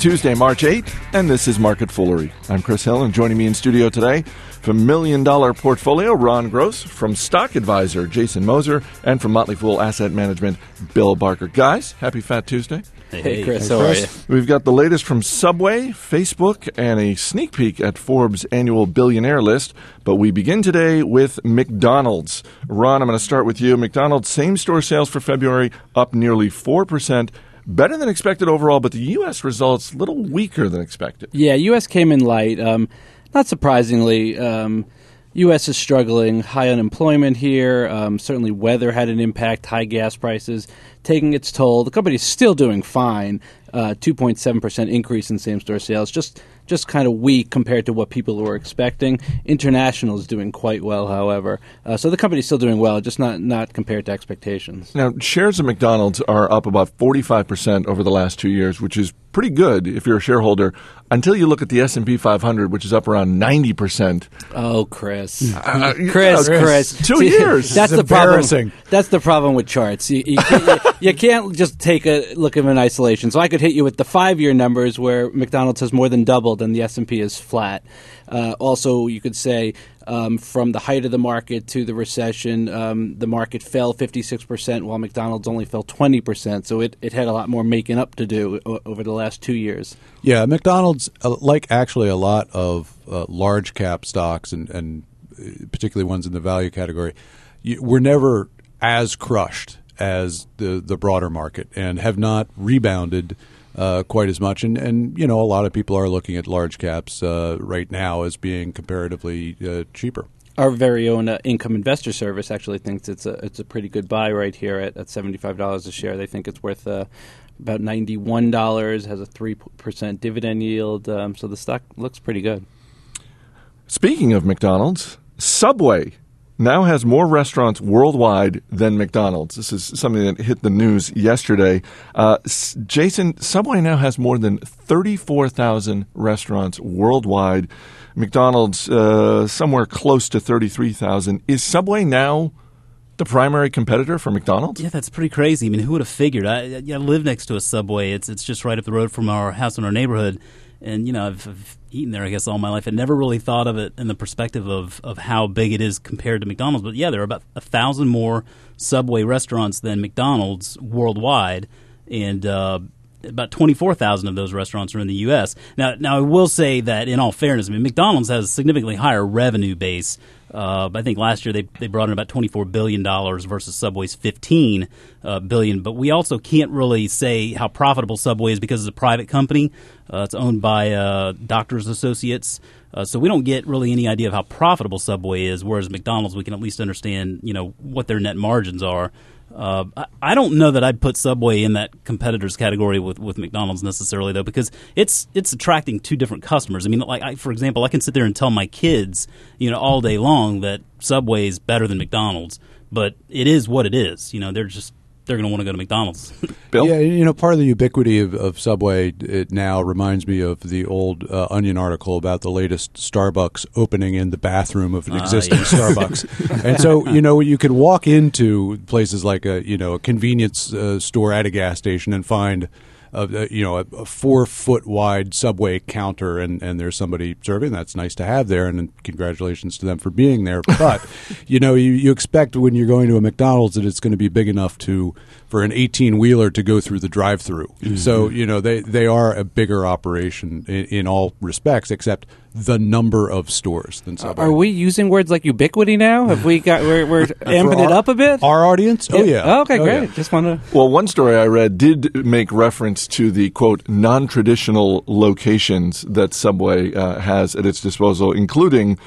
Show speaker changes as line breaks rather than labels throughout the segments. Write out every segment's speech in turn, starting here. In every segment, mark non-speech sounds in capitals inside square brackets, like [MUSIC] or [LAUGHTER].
Tuesday, March 8th, and this is Market Foolery. I'm Chris Hill, and joining me in studio today from Million Dollar Portfolio, Ron Gross, from Stock Advisor, Jason Moser, and from Motley Fool Asset Management, Bill Barker. Guys, happy Fat Tuesday.
Hey,
Hey, Chris,
Hey,
how are you?
We've got the latest from Subway, Facebook, and a sneak peek at Forbes' annual billionaire list. But we begin today with McDonald's. Ron, I'm going to start with you. McDonald's same store sales for February up nearly 4%. Better than expected overall, but the U.S. results a little weaker than expected.
Yeah, U.S. came in light. Um, not surprisingly, um, U.S. is struggling. High unemployment here. Um, certainly, weather had an impact. High gas prices taking its toll. The company's still doing fine. Uh, 2.7 percent increase in same-store sales. Just just kind of weak compared to what people were expecting. International is doing quite well, however. Uh, so the company's still doing well, just not not compared to expectations.
Now, shares of McDonald's are up about 45% over the last two years, which is pretty good if you're a shareholder, until you look at the S&P 500, which is up around 90%.
Oh, Chris.
Uh,
Chris,
know,
Chris,
Two
See,
years.
That's the
is
problem. That's the problem with charts. You, you, can't, you, you can't just take a look at them in isolation. So I could hit you with the five-year numbers where McDonald's has more than doubled and the S and P is flat. Uh, also, you could say um, from the height of the market to the recession, um, the market fell 56 percent, while McDonald's only fell 20 percent. So it, it had a lot more making up to do o- over the last two years.
Yeah, McDonald's, uh, like actually a lot of uh, large cap stocks and, and uh, particularly ones in the value category, you, were never as crushed as the, the broader market and have not rebounded uh, quite as much. And, and, you know, a lot of people are looking at large caps uh, right now as being comparatively uh, cheaper.
our very own uh, income investor service actually thinks it's a it's a pretty good buy right here at, at seventy five dollars a share. They think it's worth uh, about ninety one dollars, has a three percent dividend yield, um, so the stock looks pretty good.
Speaking of McDonald's, Subway now has more restaurants worldwide than McDonald's. This is something that hit the news yesterday. Uh, S- Jason, Subway now has more than 34,000 restaurants worldwide. McDonald's uh, somewhere close to 33,000. Is Subway now the primary competitor for McDonald's?
Yeah, that's pretty crazy. I mean, who would have figured? I, I live next to a Subway. It's it's just right up the road from our house in our neighborhood, and you know I've, I've eaten there I guess all my life. I never really thought of it in the perspective of of how big it is compared to McDonald's. But yeah, there are about a thousand more Subway restaurants than McDonald's worldwide, and uh, about 24,000 of those restaurants are in the U.S. Now, now I will say that in all fairness, I mean, McDonald's has a significantly higher revenue base. Uh, I think last year they, they brought in about $24 billion versus Subway's 15 uh, billion. But we also can't really say how profitable Subway is because it's a private company. Uh, it's owned by uh, Doctors Associates. Uh, so we don't get really any idea of how profitable Subway is, whereas McDonald's, we can at least understand, you know, what their net margins are. Uh, I, I don't know that I'd put Subway in that competitors category with, with McDonald's necessarily though, because it's it's attracting two different customers. I mean, like I, for example, I can sit there and tell my kids, you know, all day long that Subway is better than McDonald's, but it is what it is. You know, they're just they're going to want to go to McDonald's. [LAUGHS]
Bill?
Yeah, you know, part of the ubiquity of, of Subway it now reminds me of the old uh, Onion article about the latest Starbucks opening in the bathroom of an
Ah,
existing
yeah.
Starbucks. [LAUGHS] and so, you know, you can walk into places like a, you know, a convenience uh, store at a gas station and find a, a, you know a, a four foot wide subway counter and, and there's somebody serving that's nice to have there and, and congratulations to them for being there. But [LAUGHS] you know you, you expect when you're going to a McDonald's that it's going to be big enough to for an 18 wheeler to go through the drive through so you know they they are a bigger operation in, in all respects except the number of stores than Subway
Are we using words like ubiquity now? Have we got we're, we're [LAUGHS] amping
For
it up a bit?
our audience oh yeah
Oh, okay,
Oh,
great.
yeah.
Just want to.
Well, one story I read did make reference to the quote non traditional locations that Subway uh, has at its disposal, including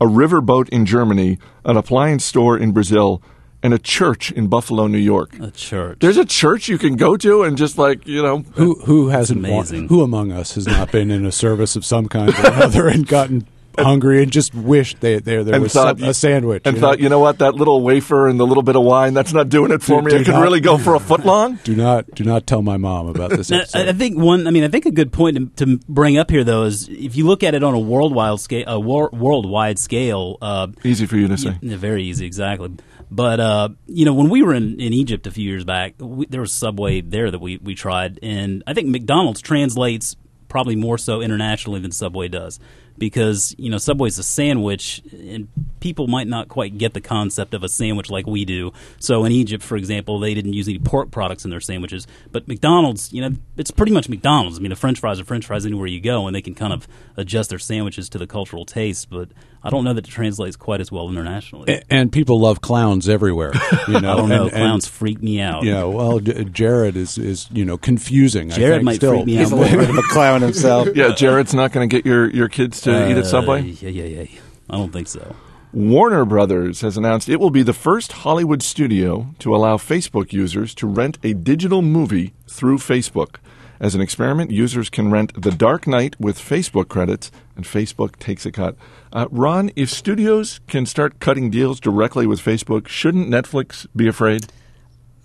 a riverboat in Germany, an appliance store in Brazil, and a church in Buffalo, New York.
a church.
There's a church you can go to and just like, you know,
Who who hasn't wa-
amazing.
who among us has not been in a service of some kind or another and gotten hungry and just wished they, there there
and
was
thought
some, a sandwich
and
you
thought,
know?
you know what, that little wafer and the little bit of wine, that's not doing it for
Do-
me.
do
I could really go for a [LAUGHS] foot long.
do not do not tell my mom about this
Now. I I think one. I mean, I think a good point to, to bring up here, though, is if you look at it on a worldwide scale, a wor- worldwide scale, uh,
Easy for you to say.
yeah, very easy, exactly. But uh, you know, when we were in, in Egypt a few years back, we, there was Subway there that we, we tried, and I think McDonald's translates probably more so internationally than Subway does because you know Subway's a sandwich, and people might not quite get the concept of a sandwich like we do. So in Egypt, for example, they didn't use any pork products in their sandwiches, but McDonald's, you know, it's pretty much McDonald's. I mean, the French fries are French fries anywhere you go, and they can kind of adjust their sandwiches to the cultural taste. But I don't know that it translates quite as well internationally.
And, and people love clowns everywhere. You [LAUGHS] know,
I don't know.
and,
Clowns freak me out.
And, you know, well, J- Jared is is you know confusing. I
Jared
think,
might
still.
freak me
He's
out
a little bit of a clown himself. [LAUGHS]
Yeah, Jared's not going to get your, your kids to eat at
Uh,
Subway.
Yeah, yeah, yeah. I don't think so.
Warner Brothers has announced it will be the first Hollywood studio to allow Facebook users to rent a digital movie through Facebook. As an experiment, users can rent The Dark Knight with Facebook credits, and Facebook takes a cut. Uh, Ron, if studios can start cutting deals directly with Facebook, shouldn't Netflix be afraid?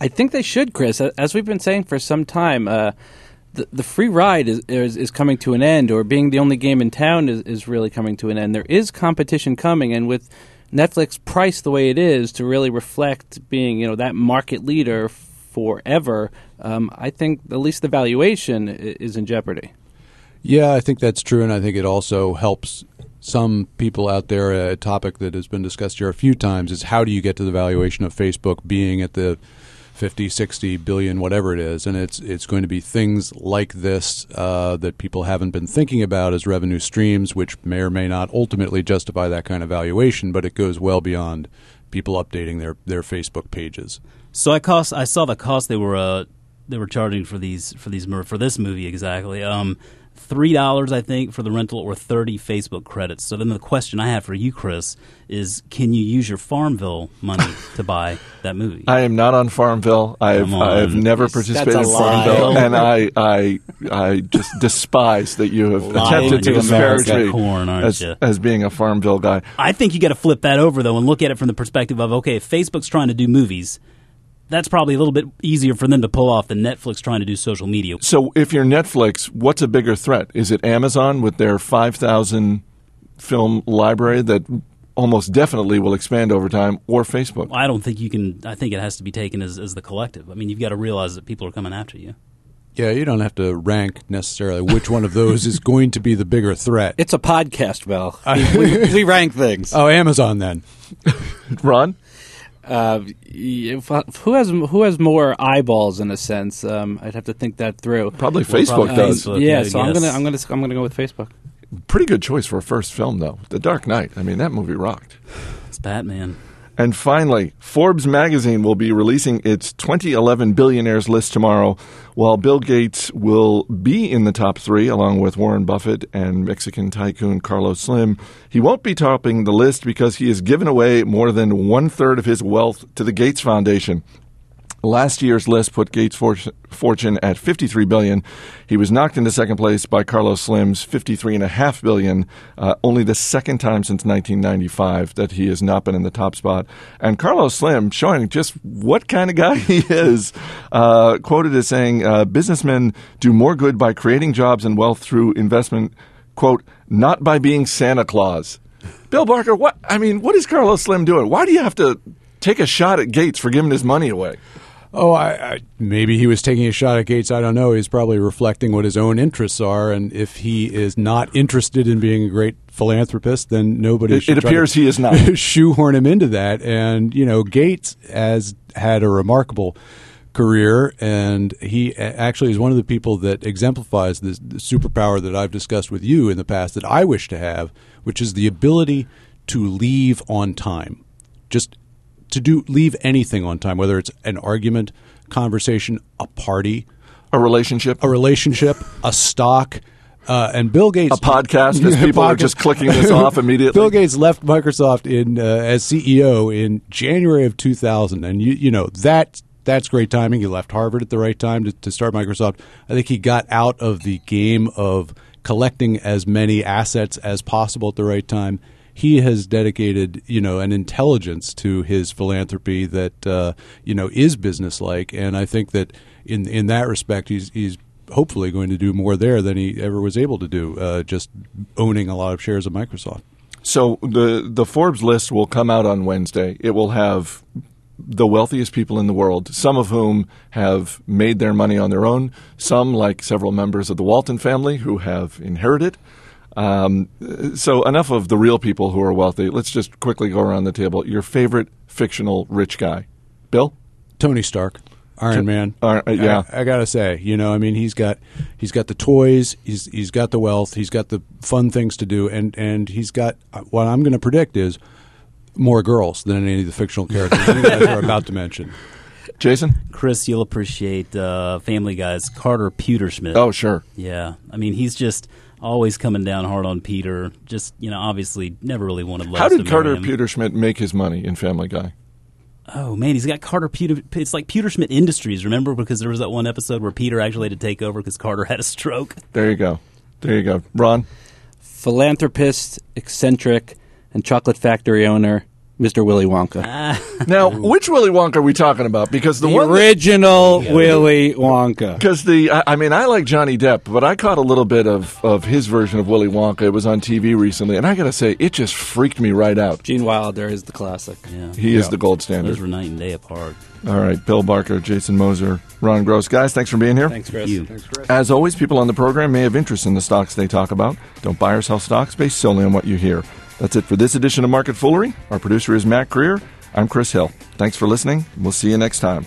I think they should, Chris. As we've been saying for some time, uh, the, the free ride is, is is coming to an end, or being the only game in town is, is really coming to an end. There is competition coming, and with Netflix priced the way it is to really reflect being you know that market leader forever, um, I think at least the valuation is in jeopardy.
Yeah, I think that's true, and I think it also helps some people out there. A topic that has been discussed here a few times is how do you get to the valuation of Facebook being at the 50, 60 billion, whatever it is, and it's it's going to be things like this uh, that people haven't been thinking about as revenue streams, which may or may not ultimately justify that kind of valuation, but it goes well beyond people updating their their Facebook pages.
So I cost. I saw the cost they were uh, they were charging for these for these for this movie exactly. Um, three dollars I think for the rental or thirty Facebook credits. So then the question I have for you, Chris, is can you use your Farmville money [LAUGHS] to buy that movie?
I am not on Farmville. I've. I've never participated in
lie.
Farmville, [LAUGHS] and I I I just [LAUGHS] despise that you have
Lying
attempted to disparage me
corn,
as,
you?
as being a Farmville guy.
I think you got to flip that over though and look at it from the perspective of okay, if Facebook's trying to do movies, that's probably a little bit easier for them to pull off than Netflix trying to do social media.
So, if you're Netflix, what's a bigger threat? Is it Amazon with their 5,000 film library that almost definitely will expand over time, or Facebook?
I don't think you can. I think it has to be taken as, as the collective. I mean, you've got to realize that people are coming after you.
Yeah, you don't have to rank necessarily which one of those is going to be the bigger threat.
It's a podcast, Bill. we, we, we rank things.
Oh, Amazon then. [LAUGHS]
Ron?
Uh, who has who has more eyeballs in a sense? Um, I'd have to think that through.
Probably
Well,
Facebook
probably
does.
Facebook.
yeah,
I
so I'm gonna I'm gonna I'm gonna go with Facebook.
Pretty good choice for a first film, though. The Dark Knight. I mean, that movie rocked.
It's Batman.
And finally, Forbes magazine will be releasing its 2011 billionaires list tomorrow, while Bill Gates will be in the top three, along with Warren Buffett and Mexican tycoon Carlos Slim. He won't be topping the list because he has given away more than one third of his wealth to the Gates Foundation. Last year's list put Gates' fortune, at 53 billion. He was knocked into second place by Carlos Slim's 53.5 billion. Uh, only the second time since 1995 that he has not been in the top spot. And Carlos Slim, showing just what kind of guy [LAUGHS] he is, uh, quoted as saying, uh, "Businessmen do more good by creating jobs and wealth through investment." Quote, not by being Santa Claus. Bill Barker, what? I mean, what is Carlos Slim doing? Why do you have to take a shot at Gates for giving his money away?
Oh, I, I, maybe he was taking a shot at Gates. I don't know. He's probably reflecting what his own interests are, and if he is not interested in being a great philanthropist, then nobody.
It-
should
it
try to
appears he is not. [LAUGHS]
shoehorn him into that. And you know, Gates has had a remarkable career, and he actually is one of the people that exemplifies this, the superpower that I've discussed with you in the past that I wish to have, which is the ability to leave on time. Just to do leave anything on time, whether it's an argument, conversation, a party,
A relationship?
a relationship, a stock. Uh, and Bill Gates,
A podcast, as [LAUGHS] people are just clicking this off [LAUGHS] immediately.
Bill Gates left Microsoft in uh, as CEO in January of 2000, and you you know that that's great timing. He left Harvard at the right time to, to start Microsoft. I think he got out of the game of collecting as many assets as possible at the right time. He has dedicated, you know, an intelligence to his philanthropy that uh, you know is businesslike, and I think that in in that respect, he's he's hopefully going to do more there than he ever was able to do, uh, just owning a lot of shares of Microsoft.
So the the Forbes list will come out on Wednesday. It will have the wealthiest people in the world, some of whom have made their money on their own, some, like several members of the Walton family, who have inherited. Um, so, enough of the real people who are wealthy. Let's just quickly go around the table. Your favorite fictional rich guy? Bill?
Tony Stark. Iron Man.
Uh, yeah,
I, I, gotta say, you know, I mean, he's got he's got the toys, he's he's got the wealth, he's got the fun things to do, and and he's got what I'm going to predict is more girls than any of the fictional characters you guys are about to mention. [LAUGHS]
Jason,
Chris, you'll appreciate uh, Family Guy's Carter Pewterschmidt.
Oh, sure.
Yeah, I mean, he's just always coming down hard on Peter. Just you know, obviously, never really wanted.
How did Carter Peter Schmidt make his money in Family Guy?
Oh man, he's got Carter Peter. It's like Pewterschmidt Industries. Remember because there was that one episode where Peter actually had to take over because Carter had a stroke.
There you go. There you go. Ron,
philanthropist, eccentric, and chocolate factory owner Mr. Willy Wonka. [LAUGHS]
now, which Willy Wonka are we talking about? Because the,
the
one
original that, Willy Wonka.
Because the, I, I, mean, I like Johnny Depp, but I caught a little bit of, of his version of Willy Wonka. It was on TV recently, and I got to say, it just freaked me right out.
Gene Wilder is the classic.
Yeah,
he
yeah.
is the gold standard.
Those were night and day apart.
All right, Bill Barker, Jason Moser, Ron Gross, guys, thanks for being here.
Thanks, Chris.
Thanks,
Chris.
As always, people on the program may have interest in the stocks they talk about. Don't buy or sell stocks based solely on what you hear. That's it for this edition of Market Foolery. Our producer is Mac Greer. I'm Chris Hill. Thanks for listening. We'll see you next time.